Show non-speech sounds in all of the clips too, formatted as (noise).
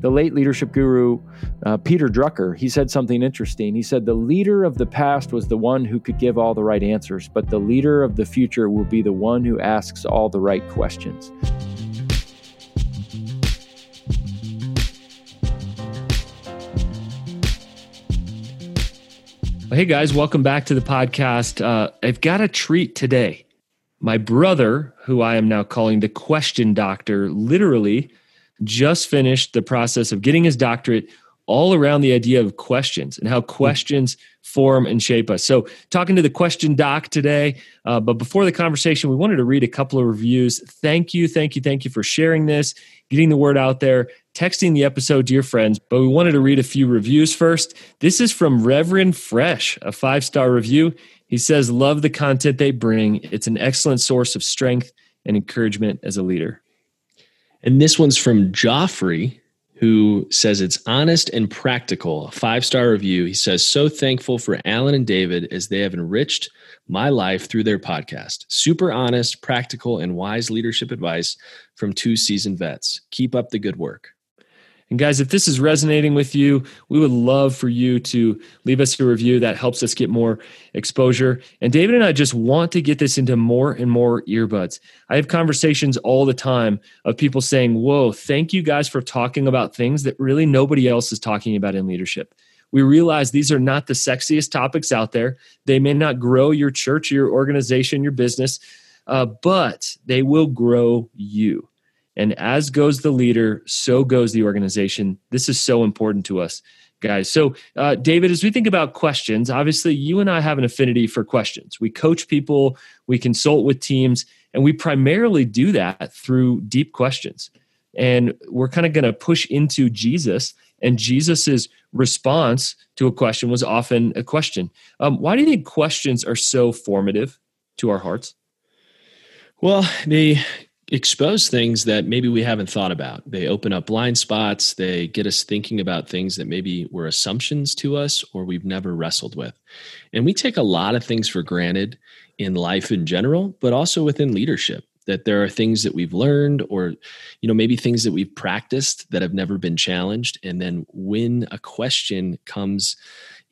the late leadership guru uh, Peter Drucker, he said something interesting. He said, The leader of the past was the one who could give all the right answers, but the leader of the future will be the one who asks all the right questions. Hey guys, welcome back to the podcast. Uh, I've got a treat today. My brother, who I am now calling the question doctor, literally just finished the process of getting his doctorate all around the idea of questions and how questions form and shape us. So, talking to the question doc today. Uh, but before the conversation, we wanted to read a couple of reviews. Thank you, thank you, thank you for sharing this, getting the word out there, texting the episode to your friends, but we wanted to read a few reviews first. This is from Reverend Fresh, a five star review. He says, Love the content they bring. It's an excellent source of strength and encouragement as a leader. And this one's from Joffrey, who says it's honest and practical. A five star review. He says, So thankful for Alan and David as they have enriched my life through their podcast. Super honest, practical, and wise leadership advice from two seasoned vets. Keep up the good work. And guys, if this is resonating with you, we would love for you to leave us a review that helps us get more exposure. And David and I just want to get this into more and more earbuds. I have conversations all the time of people saying, Whoa, thank you guys for talking about things that really nobody else is talking about in leadership. We realize these are not the sexiest topics out there. They may not grow your church, your organization, your business, uh, but they will grow you. And as goes the leader, so goes the organization. This is so important to us, guys. So, uh, David, as we think about questions, obviously you and I have an affinity for questions. We coach people, we consult with teams, and we primarily do that through deep questions. And we're kind of going to push into Jesus, and Jesus's response to a question was often a question. Um, why do you think questions are so formative to our hearts? Well, they expose things that maybe we haven't thought about. They open up blind spots. They get us thinking about things that maybe were assumptions to us or we've never wrestled with. And we take a lot of things for granted in life in general, but also within leadership that there are things that we've learned or you know maybe things that we've practiced that have never been challenged and then when a question comes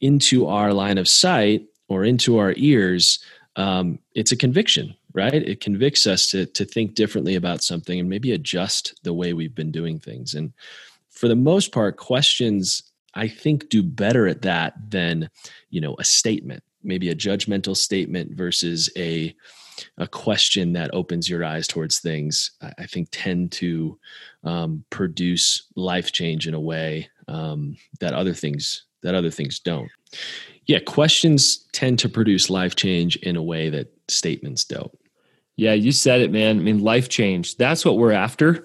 into our line of sight or into our ears um, it's a conviction right? It convicts us to to think differently about something and maybe adjust the way we've been doing things. And for the most part, questions I think do better at that than you know a statement, maybe a judgmental statement versus a a question that opens your eyes towards things. I think tend to um, produce life change in a way um, that other things that other things don't. Yeah, questions tend to produce life change in a way that statements don't. Yeah, you said it, man. I mean, life change. That's what we're after.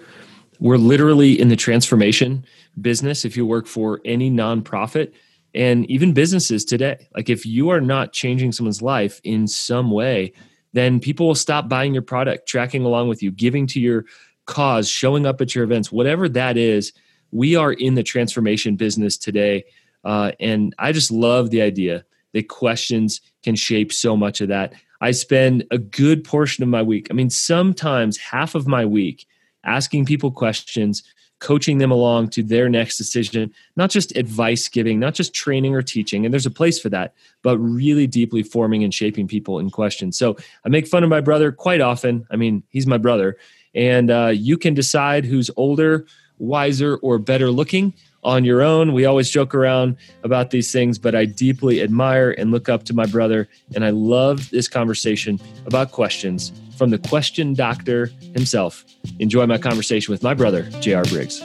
We're literally in the transformation business. If you work for any nonprofit and even businesses today, like if you are not changing someone's life in some way, then people will stop buying your product, tracking along with you, giving to your cause, showing up at your events, whatever that is. We are in the transformation business today. Uh, and I just love the idea that questions can shape so much of that. I spend a good portion of my week, I mean, sometimes half of my week, asking people questions, coaching them along to their next decision, not just advice giving, not just training or teaching, and there's a place for that, but really deeply forming and shaping people in questions. So I make fun of my brother quite often. I mean, he's my brother, and uh, you can decide who's older, wiser, or better looking on your own. We always joke around about these things, but I deeply admire and look up to my brother. And I love this conversation about questions from the question doctor himself. Enjoy my conversation with my brother, J.R. Briggs.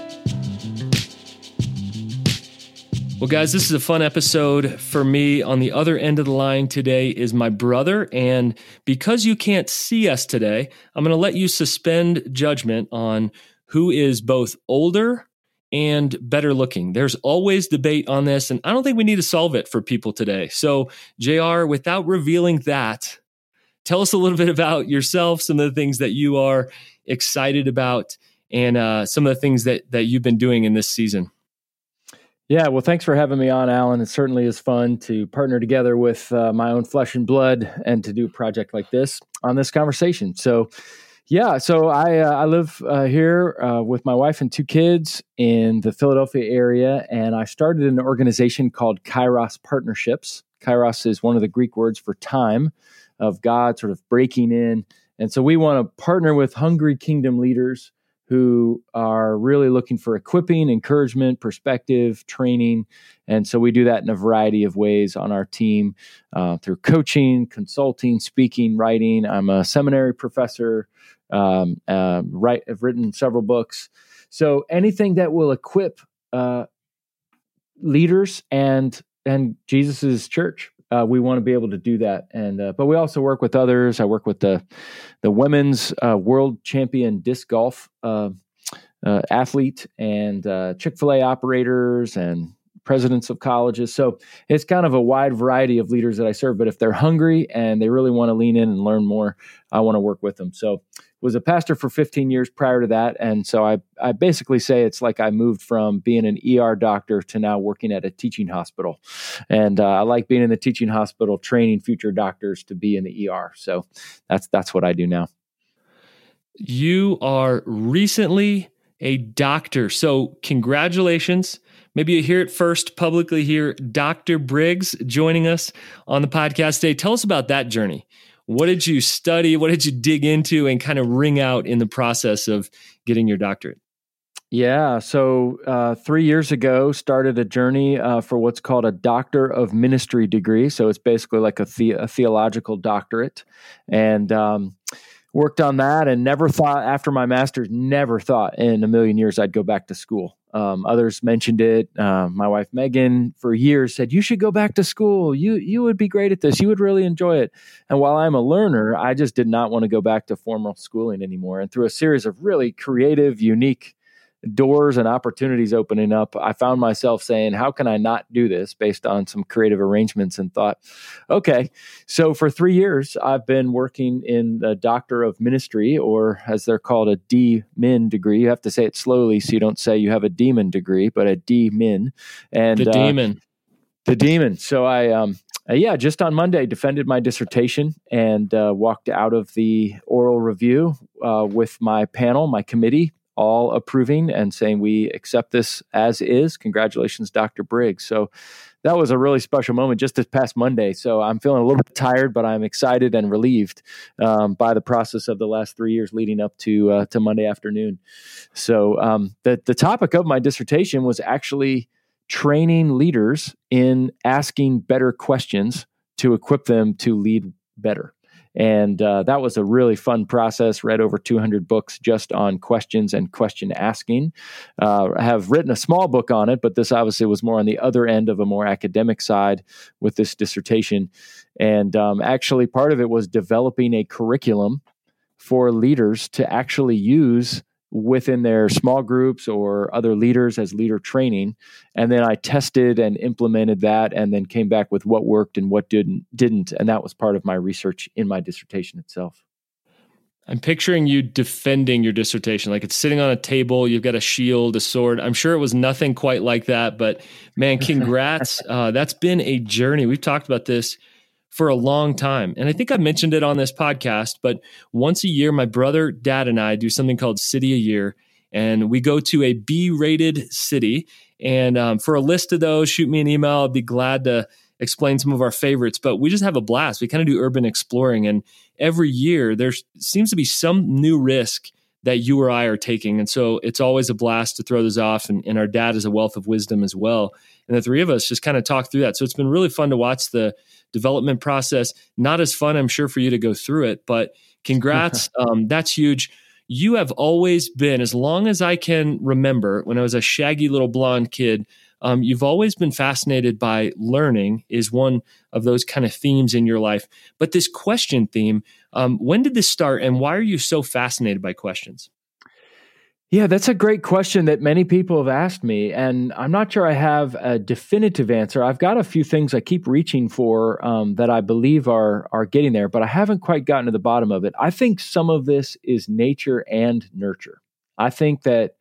Well, guys, this is a fun episode for me. On the other end of the line today is my brother. And because you can't see us today, I'm going to let you suspend judgment on who is both older and better looking. There's always debate on this, and I don't think we need to solve it for people today. So, JR, without revealing that, tell us a little bit about yourself, some of the things that you are excited about, and uh, some of the things that, that you've been doing in this season. Yeah, well, thanks for having me on, Alan. It certainly is fun to partner together with uh, my own flesh and blood and to do a project like this on this conversation. So, Yeah, so I uh, I live uh, here uh, with my wife and two kids in the Philadelphia area, and I started an organization called Kairos Partnerships. Kairos is one of the Greek words for time, of God sort of breaking in, and so we want to partner with hungry kingdom leaders who are really looking for equipping, encouragement, perspective, training. And so we do that in a variety of ways on our team uh, through coaching, consulting, speaking, writing. I'm a seminary professor, um, uh, write, I've written several books. So anything that will equip uh, leaders and and Jesus's church uh, we want to be able to do that. And uh, but we also work with others. I work with the the women's uh, world champion disc golf uh, uh, athlete and uh, Chick fil A operators and presidents of colleges. So it's kind of a wide variety of leaders that I serve. But if they're hungry and they really want to lean in and learn more, I want to work with them. So was a pastor for 15 years prior to that. And so I, I basically say it's like I moved from being an ER doctor to now working at a teaching hospital. And uh, I like being in the teaching hospital, training future doctors to be in the ER. So that's, that's what I do now. You are recently a doctor. So congratulations. Maybe you hear it first publicly here. Dr. Briggs joining us on the podcast today. Tell us about that journey. What did you study? What did you dig into and kind of wring out in the process of getting your doctorate? Yeah, so uh, three years ago, started a journey uh, for what's called a Doctor of Ministry degree. So it's basically like a, the- a theological doctorate, and um, worked on that. And never thought after my master's, never thought in a million years I'd go back to school. Um, others mentioned it. Uh, my wife Megan, for years, said you should go back to school. You you would be great at this. You would really enjoy it. And while I'm a learner, I just did not want to go back to formal schooling anymore. And through a series of really creative, unique doors and opportunities opening up, I found myself saying, How can I not do this based on some creative arrangements? And thought, okay. So for three years, I've been working in the Doctor of Ministry, or as they're called, a D Min degree. You have to say it slowly so you don't say you have a demon degree, but a D Min. And the uh, demon. The demon. So I, um, uh, yeah, just on Monday, defended my dissertation and uh, walked out of the oral review uh, with my panel, my committee, all approving and saying we accept this as is. Congratulations, Dr. Briggs. So that was a really special moment just this past Monday. So I'm feeling a little bit tired, but I'm excited and relieved um, by the process of the last three years leading up to uh, to Monday afternoon. So um, the the topic of my dissertation was actually training leaders in asking better questions to equip them to lead better. And uh, that was a really fun process. Read over 200 books just on questions and question asking. Uh, have written a small book on it, but this obviously was more on the other end of a more academic side with this dissertation. And um, actually, part of it was developing a curriculum for leaders to actually use within their small groups or other leaders as leader training. And then i tested and implemented that and then came back with what worked and what didn't didn't. And that was part of my research in my dissertation itself. I'm picturing you defending your dissertation like it's sitting on a table you've got a shield a sword. I'm sure it was nothing quite like that but man (laughs) congrats. Uh, that's been a journey. We've talked about this for a long time. And I think I mentioned it on this podcast, but once a year, my brother, dad, and I do something called City a Year. And we go to a B rated city. And um, for a list of those, shoot me an email. I'd be glad to explain some of our favorites. But we just have a blast. We kind of do urban exploring. And every year, there seems to be some new risk that you or I are taking. And so it's always a blast to throw those off. And, and our dad is a wealth of wisdom as well. And the three of us just kind of talk through that. So it's been really fun to watch the development process. Not as fun, I'm sure, for you to go through it, but congrats. (laughs) um, that's huge. You have always been, as long as I can remember, when I was a shaggy little blonde kid, um, you've always been fascinated by learning, is one of those kind of themes in your life. But this question theme, um, when did this start and why are you so fascinated by questions? Yeah, that's a great question that many people have asked me, and I'm not sure I have a definitive answer. I've got a few things I keep reaching for um, that I believe are are getting there, but I haven't quite gotten to the bottom of it. I think some of this is nature and nurture. I think that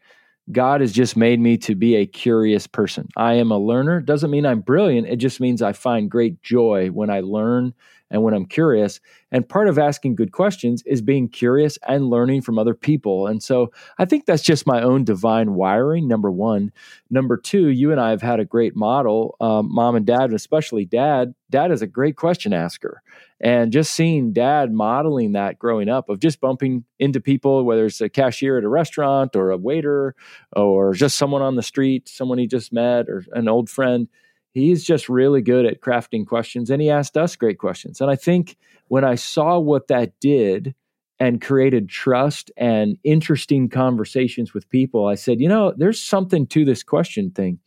God has just made me to be a curious person. I am a learner. Doesn't mean I'm brilliant. It just means I find great joy when I learn and when I'm curious. And part of asking good questions is being curious and learning from other people. And so I think that's just my own divine wiring, number one. Number two, you and I have had a great model, um, mom and dad, and especially dad. Dad is a great question asker. And just seeing dad modeling that growing up of just bumping into people, whether it's a cashier at a restaurant or a waiter or just someone on the street, someone he just met or an old friend he's just really good at crafting questions and he asked us great questions and i think when i saw what that did and created trust and interesting conversations with people i said you know there's something to this question thing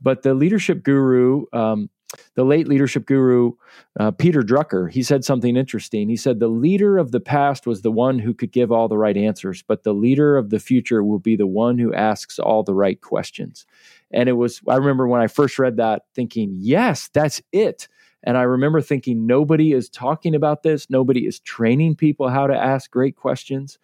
but the leadership guru um, the late leadership guru uh, Peter Drucker, he said something interesting. He said, The leader of the past was the one who could give all the right answers, but the leader of the future will be the one who asks all the right questions. And it was, I remember when I first read that thinking, Yes, that's it. And I remember thinking, nobody is talking about this. Nobody is training people how to ask great questions.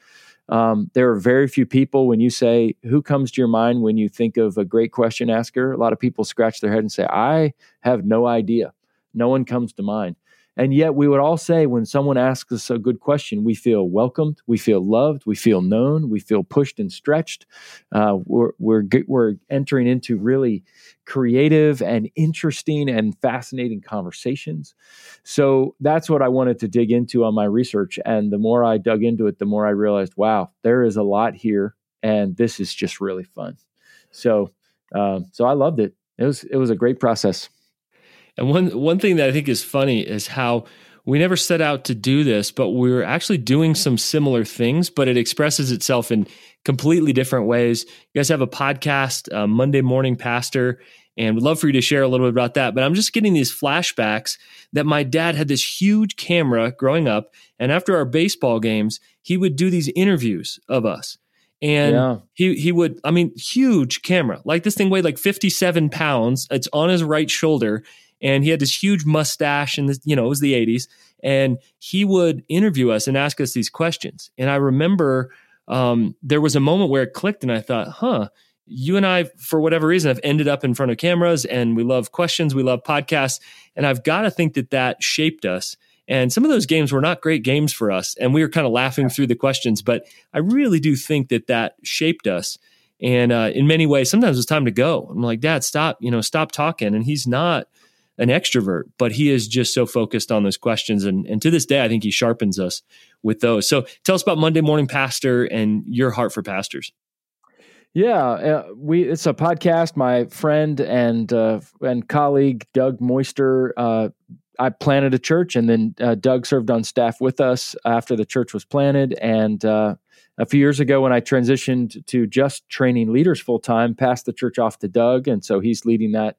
Um, there are very few people when you say, Who comes to your mind when you think of a great question asker? A lot of people scratch their head and say, I have no idea. No one comes to mind. And yet, we would all say when someone asks us a good question, we feel welcomed, we feel loved, we feel known, we feel pushed and stretched. Uh, we're, we're, we're entering into really creative and interesting and fascinating conversations. So that's what I wanted to dig into on my research. And the more I dug into it, the more I realized, wow, there is a lot here, and this is just really fun. So, um, so I loved it. It was it was a great process. And one one thing that I think is funny is how we never set out to do this, but we're actually doing some similar things, but it expresses itself in completely different ways. You guys have a podcast, uh, Monday Morning Pastor, and would love for you to share a little bit about that. But I'm just getting these flashbacks that my dad had this huge camera growing up, and after our baseball games, he would do these interviews of us. And yeah. he he would, I mean, huge camera. Like this thing weighed like 57 pounds. It's on his right shoulder and he had this huge mustache and this, you know it was the 80s and he would interview us and ask us these questions. And i remember um, there was a moment where it clicked and i thought huh you and i for whatever reason have ended up in front of cameras and we love questions we love podcasts. And i've got to think that that shaped us. And some of those games were not great games for us. And we were kind of laughing through the questions but i really do think that that shaped us. And uh, in many ways sometimes it's time to go. I'm like dad stop you know stop talking. And he's not an extrovert, but he is just so focused on those questions. And, and to this day, I think he sharpens us with those. So tell us about Monday Morning Pastor and your heart for pastors. Yeah, uh, we it's a podcast. My friend and uh, and colleague Doug Moister. Uh, I planted a church, and then uh, Doug served on staff with us after the church was planted. And uh, a few years ago, when I transitioned to just training leaders full time, passed the church off to Doug, and so he's leading that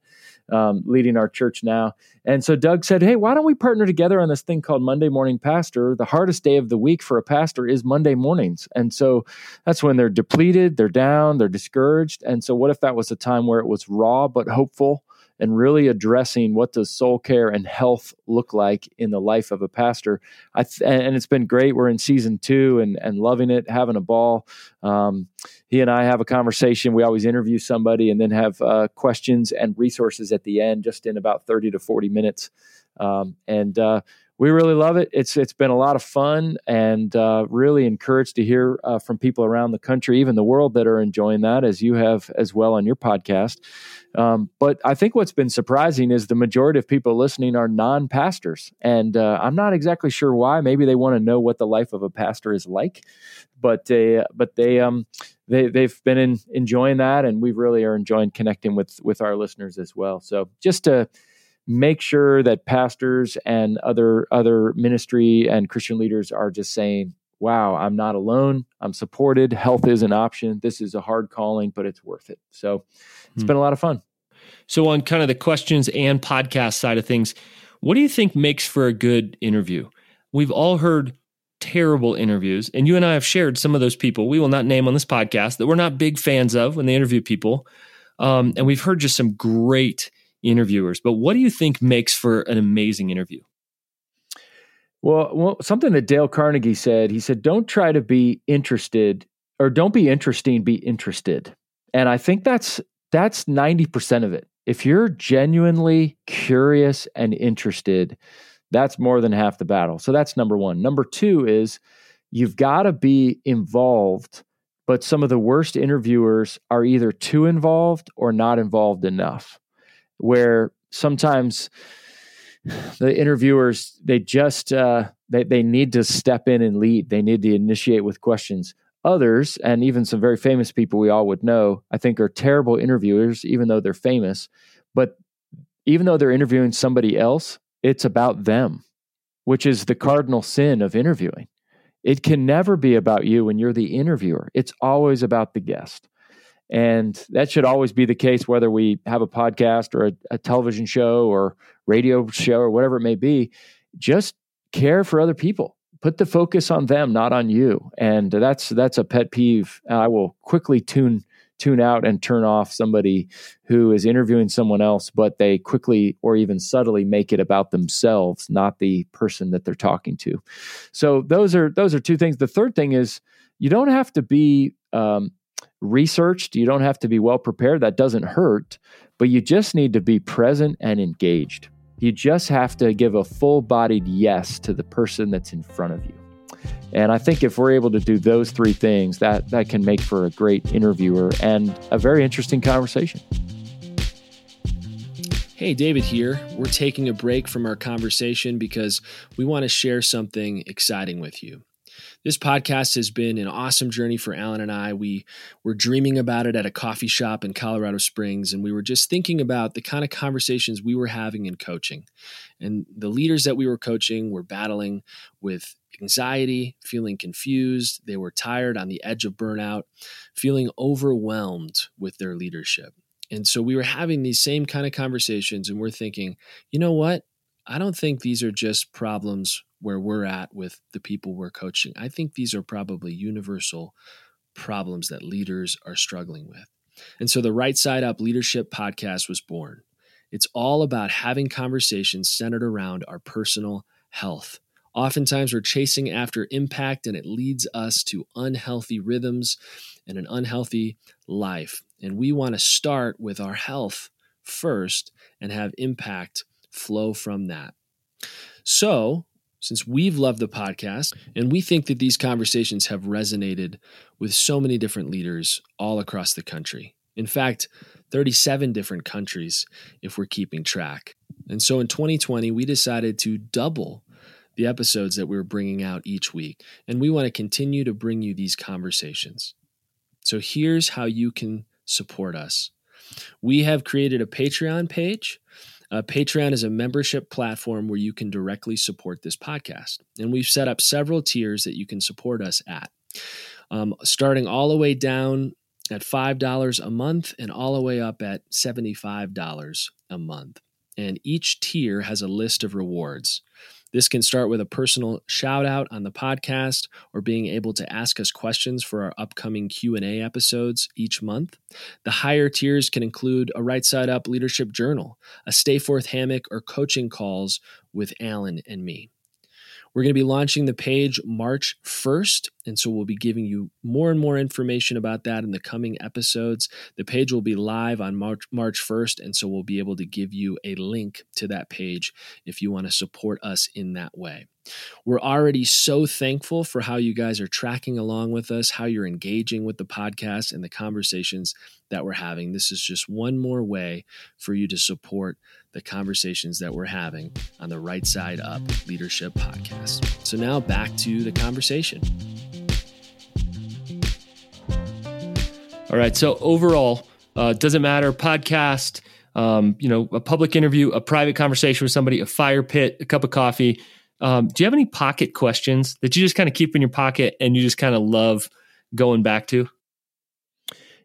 um, leading our church now. And so Doug said, Hey, why don't we partner together on this thing called Monday Morning Pastor? The hardest day of the week for a pastor is Monday mornings. And so that's when they're depleted, they're down, they're discouraged. And so, what if that was a time where it was raw but hopeful? And really addressing what does soul care and health look like in the life of a pastor. Th- and it's been great. We're in season two and, and loving it, having a ball. Um, he and I have a conversation. We always interview somebody and then have uh, questions and resources at the end, just in about 30 to 40 minutes. Um, and uh, we really love it. It's it's been a lot of fun and uh, really encouraged to hear uh, from people around the country, even the world, that are enjoying that as you have as well on your podcast. Um, but I think what's been surprising is the majority of people listening are non-pastors, and uh, I'm not exactly sure why. Maybe they want to know what the life of a pastor is like, but they but they um they they've been in, enjoying that, and we really are enjoying connecting with with our listeners as well. So just to make sure that pastors and other other ministry and Christian leaders are just saying, "Wow, I'm not alone. I'm supported. Health is an option. This is a hard calling, but it's worth it." So, it's hmm. been a lot of fun. So, on kind of the questions and podcast side of things, what do you think makes for a good interview? We've all heard terrible interviews, and you and I have shared some of those people. We will not name on this podcast that we're not big fans of when they interview people. Um, and we've heard just some great interviewers. But what do you think makes for an amazing interview? Well, well, something that Dale Carnegie said, he said, don't try to be interested or don't be interesting, be interested. And I think that's that's 90% of it. If you're genuinely curious and interested, That's more than half the battle. So that's number one. Number two is you've got to be involved, but some of the worst interviewers are either too involved or not involved enough, where sometimes the interviewers they just uh, they, they need to step in and lead. They need to initiate with questions. Others and even some very famous people we all would know i think are terrible interviewers even though they're famous. But even though they're interviewing somebody else it's about them which is the cardinal sin of interviewing. It can never be about you when you're the interviewer. It's always about the guest and that should always be the case, whether we have a podcast or a, a, television show or radio show or whatever it may be. Just care for other people. Put the focus on them, not on you. And that's that's a pet peeve. I will quickly tune tune out and turn off somebody who is interviewing someone else, but they quickly or even subtly make it about themselves, not the person that they're talking to. So those are those are two things. The third thing is you don't have to be um, researched. You don't have to be well prepared. That doesn't hurt, but you just need to be present and engaged. You just have to give a full bodied yes to the person that's in front of you. And I think if we're able to do those three things, that, that can make for a great interviewer and a very interesting conversation. Hey, David here. We're taking a break from our conversation because we want to share something exciting with you. This podcast has been an awesome journey for Alan and I. We were dreaming about it at a coffee shop in Colorado Springs, and we were just thinking about the kind of conversations we were having in coaching. And the leaders that we were coaching were battling with anxiety, feeling confused. They were tired on the edge of burnout, feeling overwhelmed with their leadership. And so we were having these same kind of conversations, and we're thinking, you know what? I don't think these are just problems where we're at with the people we're coaching. I think these are probably universal problems that leaders are struggling with. And so the Right Side Up Leadership podcast was born. It's all about having conversations centered around our personal health. Oftentimes, we're chasing after impact, and it leads us to unhealthy rhythms and an unhealthy life. And we want to start with our health first and have impact flow from that. So, since we've loved the podcast and we think that these conversations have resonated with so many different leaders all across the country. In fact, 37 different countries if we're keeping track. And so in 2020, we decided to double the episodes that we we're bringing out each week. And we want to continue to bring you these conversations. So here's how you can support us. We have created a Patreon page uh, Patreon is a membership platform where you can directly support this podcast. And we've set up several tiers that you can support us at, um, starting all the way down at $5 a month and all the way up at $75 a month. And each tier has a list of rewards. This can start with a personal shout out on the podcast or being able to ask us questions for our upcoming Q&A episodes each month. The higher tiers can include a right side up leadership journal, a stay forth hammock or coaching calls with Alan and me. We're going to be launching the page March 1st, and so we'll be giving you more and more information about that in the coming episodes. The page will be live on March, March 1st, and so we'll be able to give you a link to that page if you want to support us in that way. We're already so thankful for how you guys are tracking along with us, how you're engaging with the podcast and the conversations that we're having. This is just one more way for you to support the conversations that we're having on the Right Side Up Leadership Podcast. So now back to the conversation. All right. So overall, uh, doesn't matter podcast, um, you know, a public interview, a private conversation with somebody, a fire pit, a cup of coffee. Um, do you have any pocket questions that you just kind of keep in your pocket and you just kind of love going back to?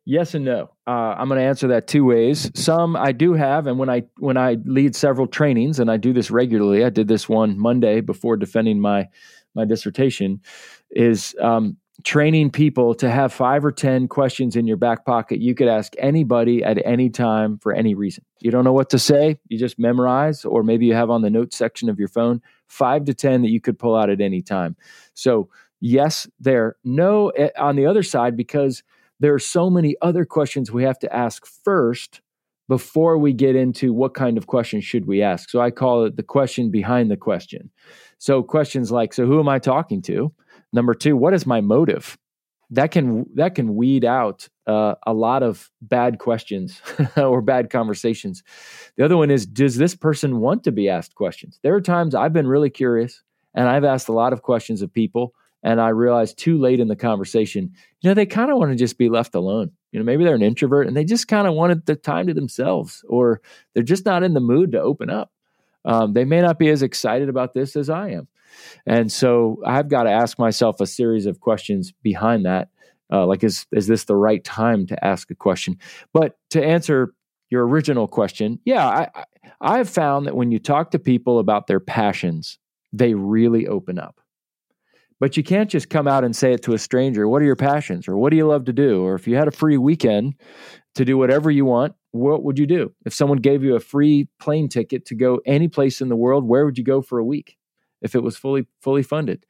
Yes and no. Uh, I'm going to answer that two ways. Some I do have, and when I when I lead several trainings, and I do this regularly. I did this one Monday before defending my my dissertation. Is um, training people to have five or ten questions in your back pocket. You could ask anybody at any time for any reason. You don't know what to say, you just memorize, or maybe you have on the notes section of your phone five to ten that you could pull out at any time. So yes, there. No, eh, on the other side because there are so many other questions we have to ask first before we get into what kind of question should we ask. So I call it the question behind the question. So questions like, so who am I talking to? Number two, what is my motive? That can that can weed out uh, a lot of bad questions (laughs) or bad conversations. The other one is, does this person want to be asked questions? There are times I've been really curious and I've asked a lot of questions of people, and I realized too late in the conversation, you know, they kind of want to just be left alone. You know, maybe they're an introvert and they just kind of wanted the time to themselves, or they're just not in the mood to open up. Um, they may not be as excited about this as I am. And so I've got to ask myself a series of questions behind that. Uh, like, is, is this the right time to ask a question? But to answer your original question, yeah, I, I have found that when you talk to people about their passions, they really open up. But you can't just come out and say it to a stranger. What are your passions? Or what do you love to do? Or if you had a free weekend to do whatever you want, what would you do? If someone gave you a free plane ticket to go any place in the world, where would you go for a week if it was fully fully funded?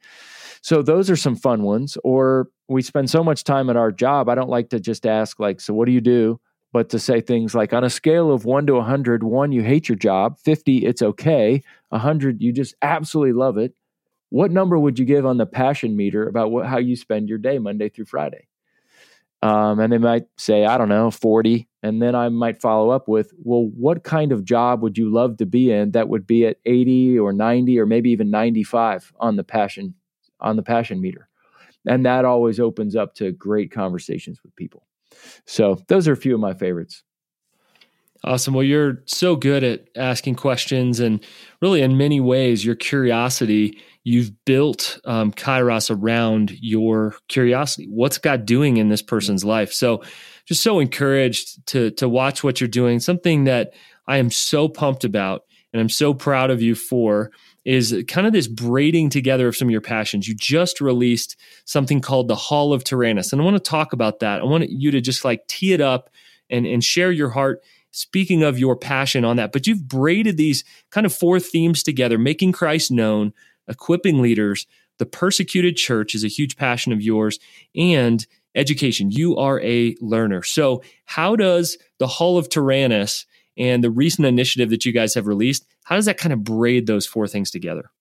So those are some fun ones. Or we spend so much time at our job, I don't like to just ask like, so what do you do? But to say things like on a scale of one to 100, one, you hate your job, 50, it's okay, 100, you just absolutely love it what number would you give on the passion meter about what, how you spend your day Monday through Friday? Um, and they might say, I don't know, 40. And then I might follow up with, well, what kind of job would you love to be in that would be at 80 or 90 or maybe even 95 on the passion on the passion meter? And that always opens up to great conversations with people. So those are a few of my favorites. Awesome. Well, you're so good at asking questions, and really, in many ways, your curiosity you've built um, kairos around your curiosity what's god doing in this person's life so just so encouraged to to watch what you're doing. Something that i am so pumped about and i'm so proud of you for is kind of this braiding together of some of your passions. You just released something called the hall of tyrannus and i want to talk about that. I want you to just like tee it up and and share your heart speaking of your passion on that. But you've braided these kind of four themes together making christ known equipping leaders. The persecuted church is a huge passion of yours, and education. You are a learner. So, how does the Hall of Tyrannus and the recent initiative that you guys have released, how does that kind of braid those four things together?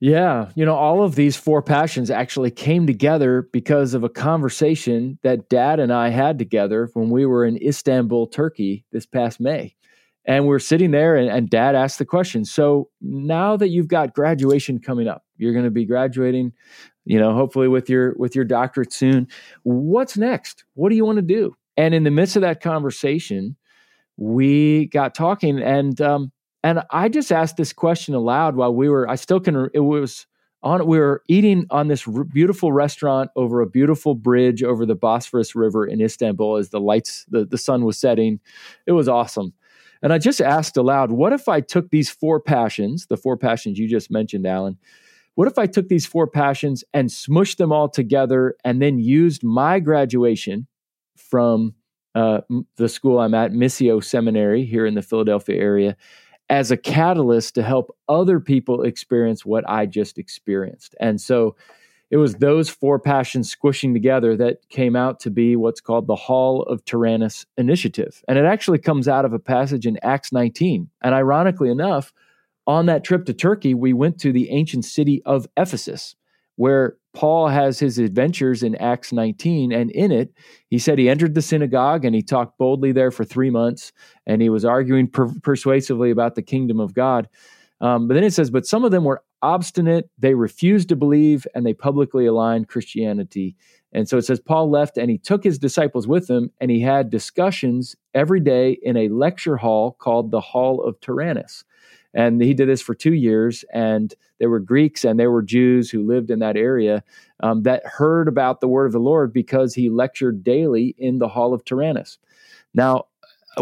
Yeah, you know, all of these four passions actually came together because of a conversation that dad and I had together when we were in Istanbul, Turkey this past May. And we're sitting there, and, and dad asked the question So now that you've got graduation coming up, you're going to be graduating, you know, hopefully with your with your doctorate soon. What's next? What do you want to do? And in the midst of that conversation, we got talking, and um, and I just asked this question aloud while we were. I still can. It was on. We were eating on this r- beautiful restaurant over a beautiful bridge over the Bosphorus River in Istanbul as the lights, the the sun was setting. It was awesome. And I just asked aloud, what if I took these four passions, the four passions you just mentioned, Alan? What if I took these four passions and smushed them all together and then used my graduation from uh, the school I'm at, Missio Seminary here in the Philadelphia area, as a catalyst to help other people experience what I just experienced? And so it was those four passions squishing together that came out to be what's called the Hall of Tyrannus initiative. And it actually comes out of a passage in Acts 19. And ironically enough, on that trip to Turkey, we went to the ancient city of Ephesus, where Paul has his adventures in Acts 19. And in it, he said he entered the synagogue and he talked boldly there for three months and he was arguing per- persuasively about the kingdom of God. Um, but then it says, but some of them were obstinate, they refused to believe, and they publicly aligned Christianity. And so it says Paul left and he took his disciples with him, and he had discussions every day in a lecture hall called the Hall of Tyrannus. And he did this for two years, and there were Greeks and there were Jews who lived in that area um, that heard about the word of the Lord because he lectured daily in the Hall of Tyrannus. Now,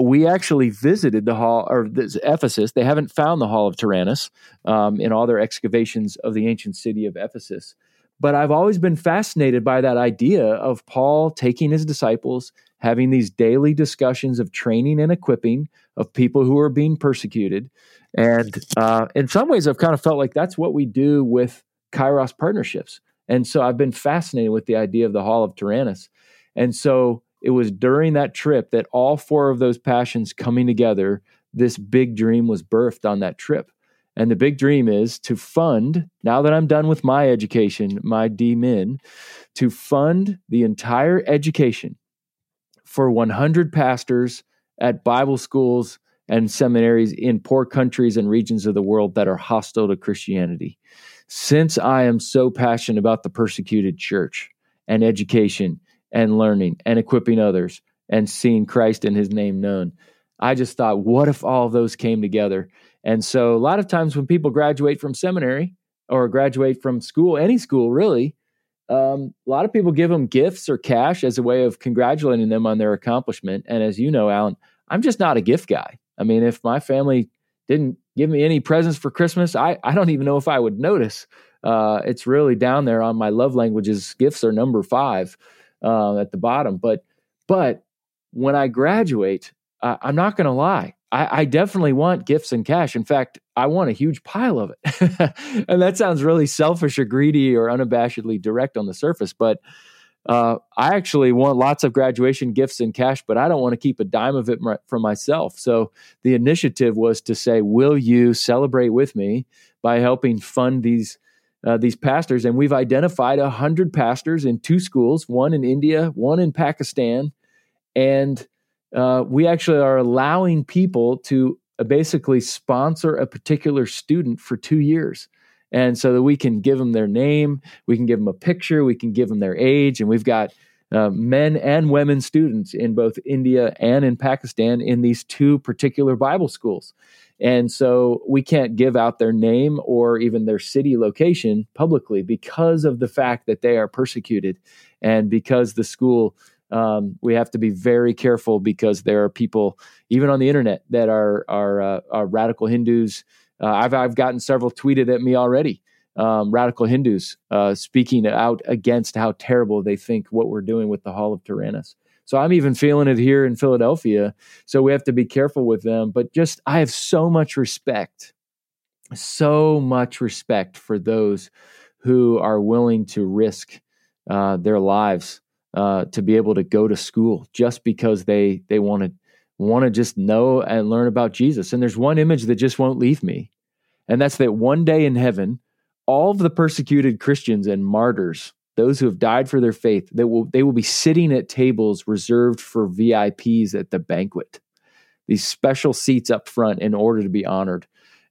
we actually visited the hall or this, Ephesus. They haven't found the hall of Tyrannus um, in all their excavations of the ancient city of Ephesus. But I've always been fascinated by that idea of Paul taking his disciples, having these daily discussions of training and equipping of people who are being persecuted. And uh, in some ways, I've kind of felt like that's what we do with Kairos partnerships. And so I've been fascinated with the idea of the Hall of Tyrannus. And so it was during that trip that all four of those passions coming together, this big dream was birthed on that trip. And the big dream is to fund, now that I'm done with my education, my DMin, to fund the entire education for 100 pastors at Bible schools and seminaries in poor countries and regions of the world that are hostile to Christianity. Since I am so passionate about the persecuted church and education and learning and equipping others and seeing Christ and his name known, I just thought, what if all of those came together? And so a lot of times when people graduate from seminary or graduate from school, any school really, um, a lot of people give them gifts or cash as a way of congratulating them on their accomplishment. And as you know, Alan, I'm just not a gift guy. I mean, if my family didn't give me any presents for Christmas, I, I don't even know if I would notice. Uh, it's really down there on my love languages. Gifts are number five uh, at the bottom. But but when I graduate, uh, I'm not going to lie. I, I, definitely want gifts and cash. In fact, I want a huge pile of it. (laughs) and that sounds really selfish or greedy or unabashedly direct on the surface. But uh, I actually want lots of graduation gifts and cash, but I don't want to keep a dime of it for myself. So the initiative was to say, "Will you celebrate with me by helping fund these uh, these pastors?" And we've identified a hundred pastors in two schools, one in India, one in Pakistan, and uh, we actually are allowing people to uh, basically sponsor a particular student for two years. And so that we can give them their name, we can give them a picture, we can give them their age, and we've got uh, men and women students in both India and in Pakistan in these two particular Bible schools. And so we can't give out their name or even their city location publicly because of the fact that they are persecuted and because the school um, we have to be very careful because there are people, even on the internet, that are are, uh, are radical Hindus. Uh, I've I've gotten several tweeted at me already. Um, radical Hindus uh, speaking out against how terrible they think what we're doing with the Hall of Tyrannus. So I'm even feeling it here in Philadelphia. So we have to be careful with them. But just I have so much respect, so much respect for those who are willing to risk uh, their lives uh, to be able to go to school just because they they want to want to just know and learn about Jesus. And there's one image that just won't leave me, and that's that one day in heaven, all of the persecuted Christians and martyrs, those who have died for their faith, they will they will be sitting at tables reserved for VIPs at the banquet. These special seats up front in order to be honored.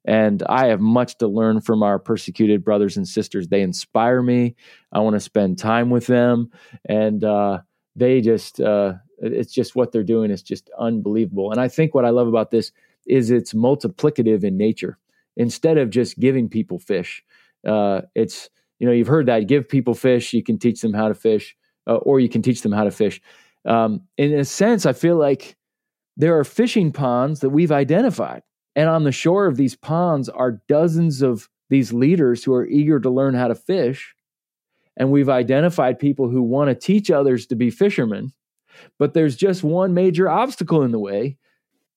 And I have much to learn from our persecuted brothers and sisters. They inspire me. I want to spend time with them. And uh, they just, uh, it's just what they're doing is just unbelievable. And I think what I love about this is it's multiplicative in nature. Instead of just giving people fish, uh, it's, you know, you've heard that give people fish, you can teach them how to fish, uh, or you can teach them how to fish. Um, in a sense, I feel like there are fishing ponds that we've identified and on the shore of these ponds are dozens of these leaders who are eager to learn how to fish. And we've identified people who want to teach others to be fishermen. But there's just one major obstacle in the way.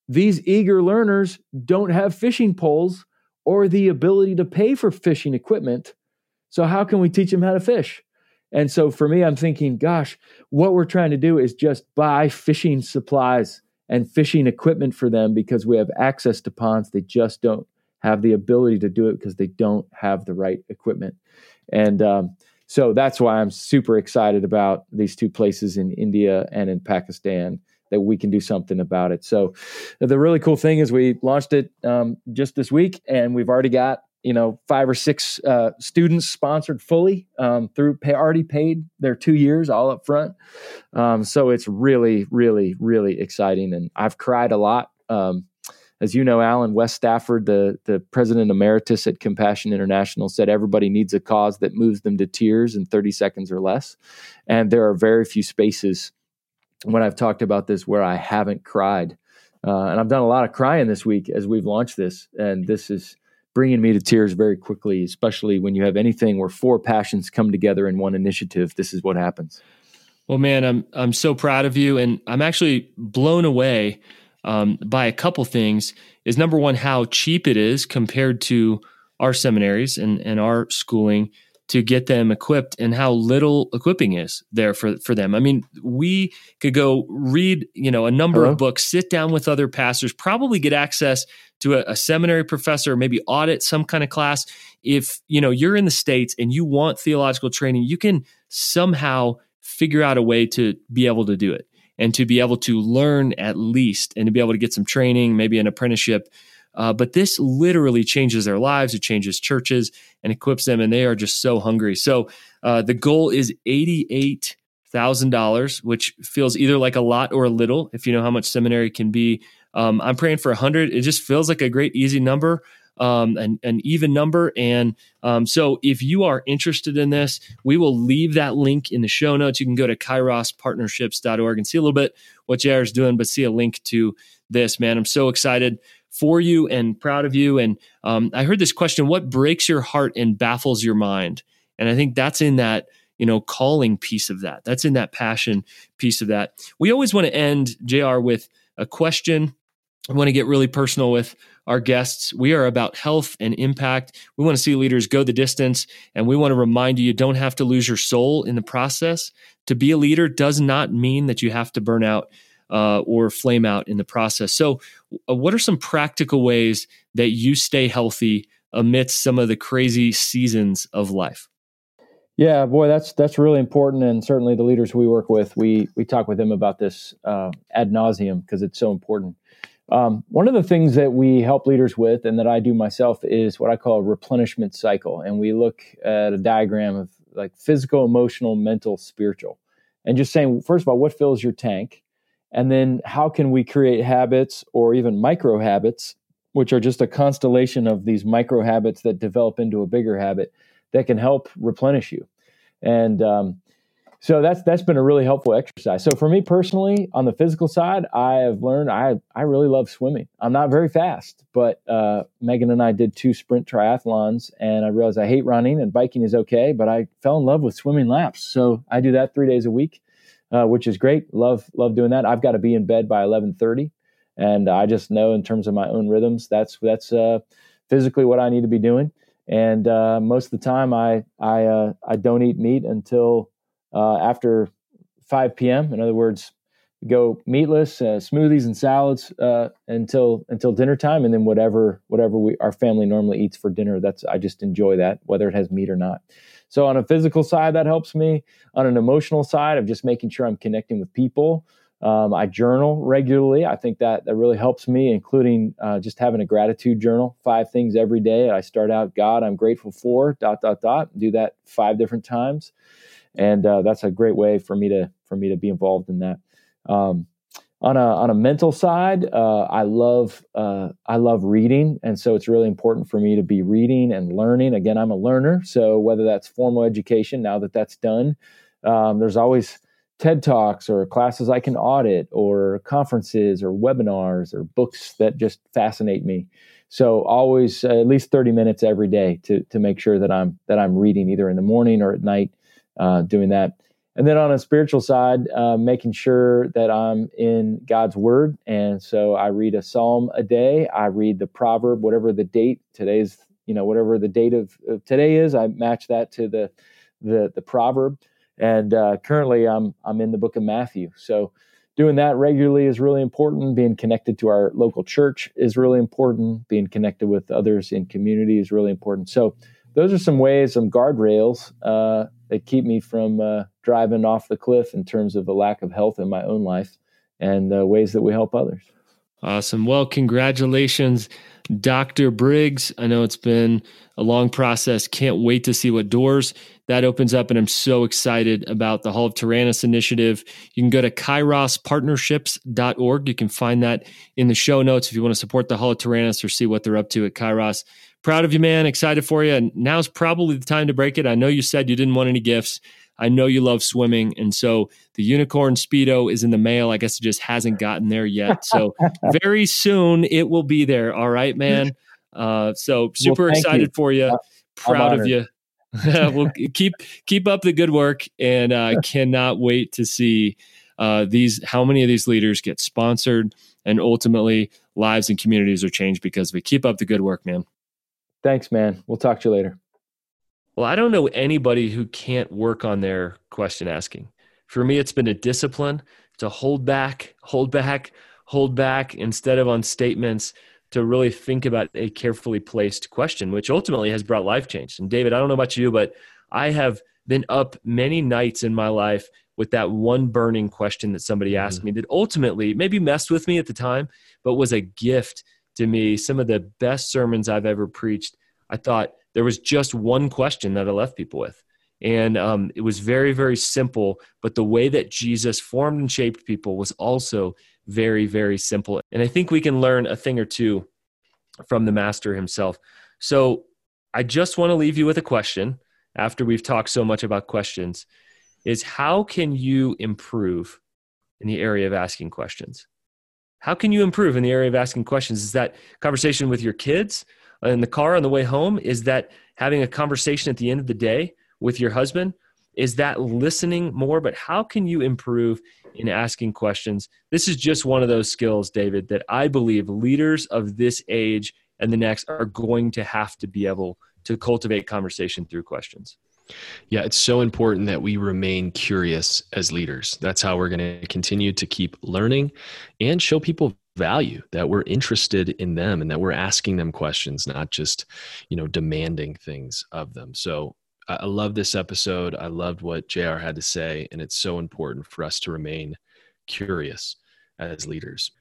These eager learners don't have fishing poles or the ability to pay for fishing equipment. So, how can we teach them how to fish? And so, for me, I'm thinking, gosh, what we're trying to do is just buy fishing supplies and fishing equipment for them because we have access to ponds. They just don't have the ability to do it because they don't have the right equipment. And um, so that's why I'm super excited about these two places in India and in Pakistan that we can do something about it. So the really cool thing is we launched it um, just this week, and we've already got you know five or six uh, students sponsored fully um, through pay, already paid their two years all up front. Um, so it's really really really exciting and i've cried a lot. Um, as you know alan Wess Stafford the, the president emeritus at compassion international said everybody needs a cause that moves them to tears in 30 seconds or less. And there are very few spaces when i've talked about this where i haven't cried. Uh, and i've done a lot of crying this week as we've launched this and this is bringing me to tears very quickly, especially when you have anything where four passions come together in one initiative. This is what happens. Well, man, I'm I'm so proud of you, and I'm actually blown away um, by a couple things. Is number one how cheap it is compared to our seminaries and and our schooling to get them equipped and how little equipping is there for, for them. I mean, we could go read, you know, a number Hello? of books, sit down with other pastors, probably get access to a, a seminary professor, maybe audit some kind of class. If, you know, you're in the States and you want theological training, you can somehow figure out a way to be able to do it and to be able to learn at least and to be able to get some training, maybe an apprenticeship uh, but this literally changes their lives. It changes churches and equips them, and they are just so hungry. So uh, the goal is eighty-eight thousand dollars, which feels either like a lot or a little. If you know how much seminary can be, um, I'm praying for a hundred. It just feels like a great easy number. Um, an, an, even number. And um, so, if you are interested in this, we will leave that link in the show notes. You can go to kairospartnerships.org and see a little bit what JR is doing, but see a link to this. Man, I'm so excited for you and proud of you. And um, I heard this question what breaks your heart and baffles your mind? And I think that's in that you know calling piece of that. That's in that passion piece of that. We always want to end jr with a question. I want to get really personal with our guests. We are about health and impact. We want to see leaders go the distance and we want to remind you you don't have to lose your soul in the process. To be a leader does not mean that you have to burn out uh, or flame out in the process. So, uh, what are some practical ways that you stay healthy amidst some of the crazy seasons of life? Yeah, boy, that's that's really important, and certainly the leaders we work with, we we talk with them about this uh, ad nauseum because it's so important. Um, one of the things that we help leaders with, and that I do myself, is what I call a replenishment cycle, and we look at a diagram of like physical, emotional, mental, spiritual, and just saying first of all, what fills your tank, and then how can we create habits or even micro habits, which are just a constellation of these micro habits that develop into a bigger habit that can help replenish you. And um, so that's that's been a really helpful exercise. So for me personally, on the physical side, I have learned I I really love swimming. I'm not very fast, but uh, Megan and I did two sprint triathlons, and I realized I hate running and biking is okay, but I fell in love with swimming laps. So I do that three days a week uh, which is great. Love love doing that. I've got to be in bed by eleven thirty, and I just know in terms of my own rhythms that's that's uh, physically what I need to be doing. And uh, most of the time, I I uh, I don't eat meat until uh, after five p.m. In other words, go meatless, uh, smoothies and salads until until dinner time, and then whatever whatever we our family normally eats for dinner. That's I just enjoy that, whether it has meat or not. So on a physical side, that helps me. On an emotional side of just making sure I'm connecting with people. Um, I journal regularly. I think that that really helps me, including uh, just having a gratitude journal. Five things every day. I start out, God, I'm grateful for. Dot dot dot. Do that five different times, and uh, that's a great way for me to for me to be involved in that. Um, on a on a mental side, uh, I love uh, I love reading, and so it's really important for me to be reading and learning. Again, I'm a learner, so whether that's formal education, now that that's done, um, there's always TED talks or classes I can audit, or conferences or webinars or books that just fascinate me. So always uh, at least 30 minutes every day to to make sure that I'm that I'm reading either in the morning or at night, uh, doing that. And then on a spiritual side, uh, making sure that I'm in God's Word. And so I read a psalm a day. I read the proverb, whatever the date today's, you know, whatever the date of, of today is. I match that to the the the proverb. And uh, currently, I'm I'm in the book of Matthew. So doing that regularly is really important. Being connected to our local church is really important. Being connected with others in community is really important. So those are some ways, some guardrails uh, that keep me from uh, driving off the cliff in terms of a lack of health in my own life and uh, ways that we help others. Awesome. Well, congratulations, Dr. Briggs. I know it's been a long process. Can't wait to see what doors that opens up. And I'm so excited about the Hall of Tyrannus initiative. You can go to kairospartnerships.org. You can find that in the show notes if you want to support the Hall of Tyrannus or see what they're up to at Kairos proud of you, man. Excited for you. And now's probably the time to break it. I know you said you didn't want any gifts. I know you love swimming. And so the unicorn Speedo is in the mail. I guess it just hasn't gotten there yet. So (laughs) very soon it will be there. All right, man. (laughs) Uh, so super well, excited you. for you. Uh, proud of you. (laughs) well, keep keep up the good work, and I uh, cannot wait to see uh, these how many of these leaders get sponsored, and ultimately lives and communities are changed because we keep up the good work, man. Thanks, man. We'll talk to you later. Well, I don't know anybody who can't work on their question asking. For me, it's been a discipline to hold back, hold back, hold back instead of on statements to really think about a carefully placed question, which ultimately has brought life change. And David, I don't know about you, but I have been up many nights in my life with that one burning question that somebody asked mm-hmm. me that ultimately maybe messed with me at the time, but was a gift to me. Some of the best sermons I've ever preached, I thought there was just one question that I left people with. And um, it was very, very simple, but the way that Jesus formed and shaped people was also very, very simple. And I think we can learn a thing or two from the master himself. So I just want to leave you with a question after we've talked so much about questions is how can you improve in the area of asking questions? How can you improve in the area of asking questions? Is that conversation with your kids in the car on the way home? Is that having a conversation at the end of the day with your husband? Is that listening more? But how can you improve in asking questions? This is just one of those skills, David, that I believe leaders of this age and the next are going to have to be able to cultivate conversation through questions. Yeah, it's so important that we remain curious as leaders. That's how we're going to continue to keep learning and show people value that we're interested in them and that we're asking them questions, not just, you know, demanding things of them. So I love this episode. I loved what JR had to say, and it's so important for us to remain curious as leaders.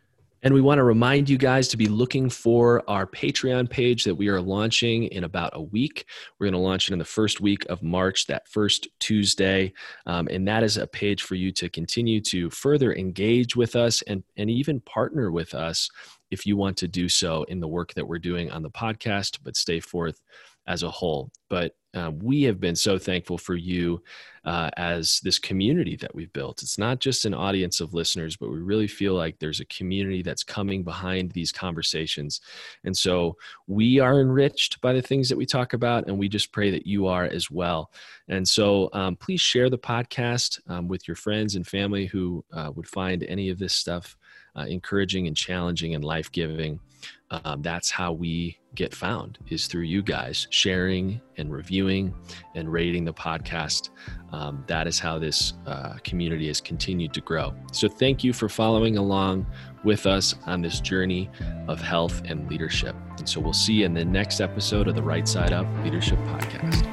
And we want to remind you guys to be looking for our Patreon page that we are launching in about a week. We're going to launch it in the first week of March, that first Tuesday. Um, and that is a page for you to continue to further engage with us and, and even partner with us if you want to do so in the work that we're doing on the podcast, but stay forth as a whole. But uh, we have been so thankful for you uh, as this community that we've built. It's not just an audience of listeners, but we really feel like there's a community that's coming behind these conversations. And so we are enriched by the things that we talk about, and we just pray that you are as well. And so um, please share the podcast um, with your friends and family who uh, would find any of this stuff uh, encouraging and challenging and life giving. Um, that's how we get found is through you guys sharing and reviewing and rating the podcast. Um, that is how this uh, community has continued to grow. So thank you for following along with us on this journey of health and leadership. And so we'll see you in the next episode of the Right Side Up Leadership Podcast.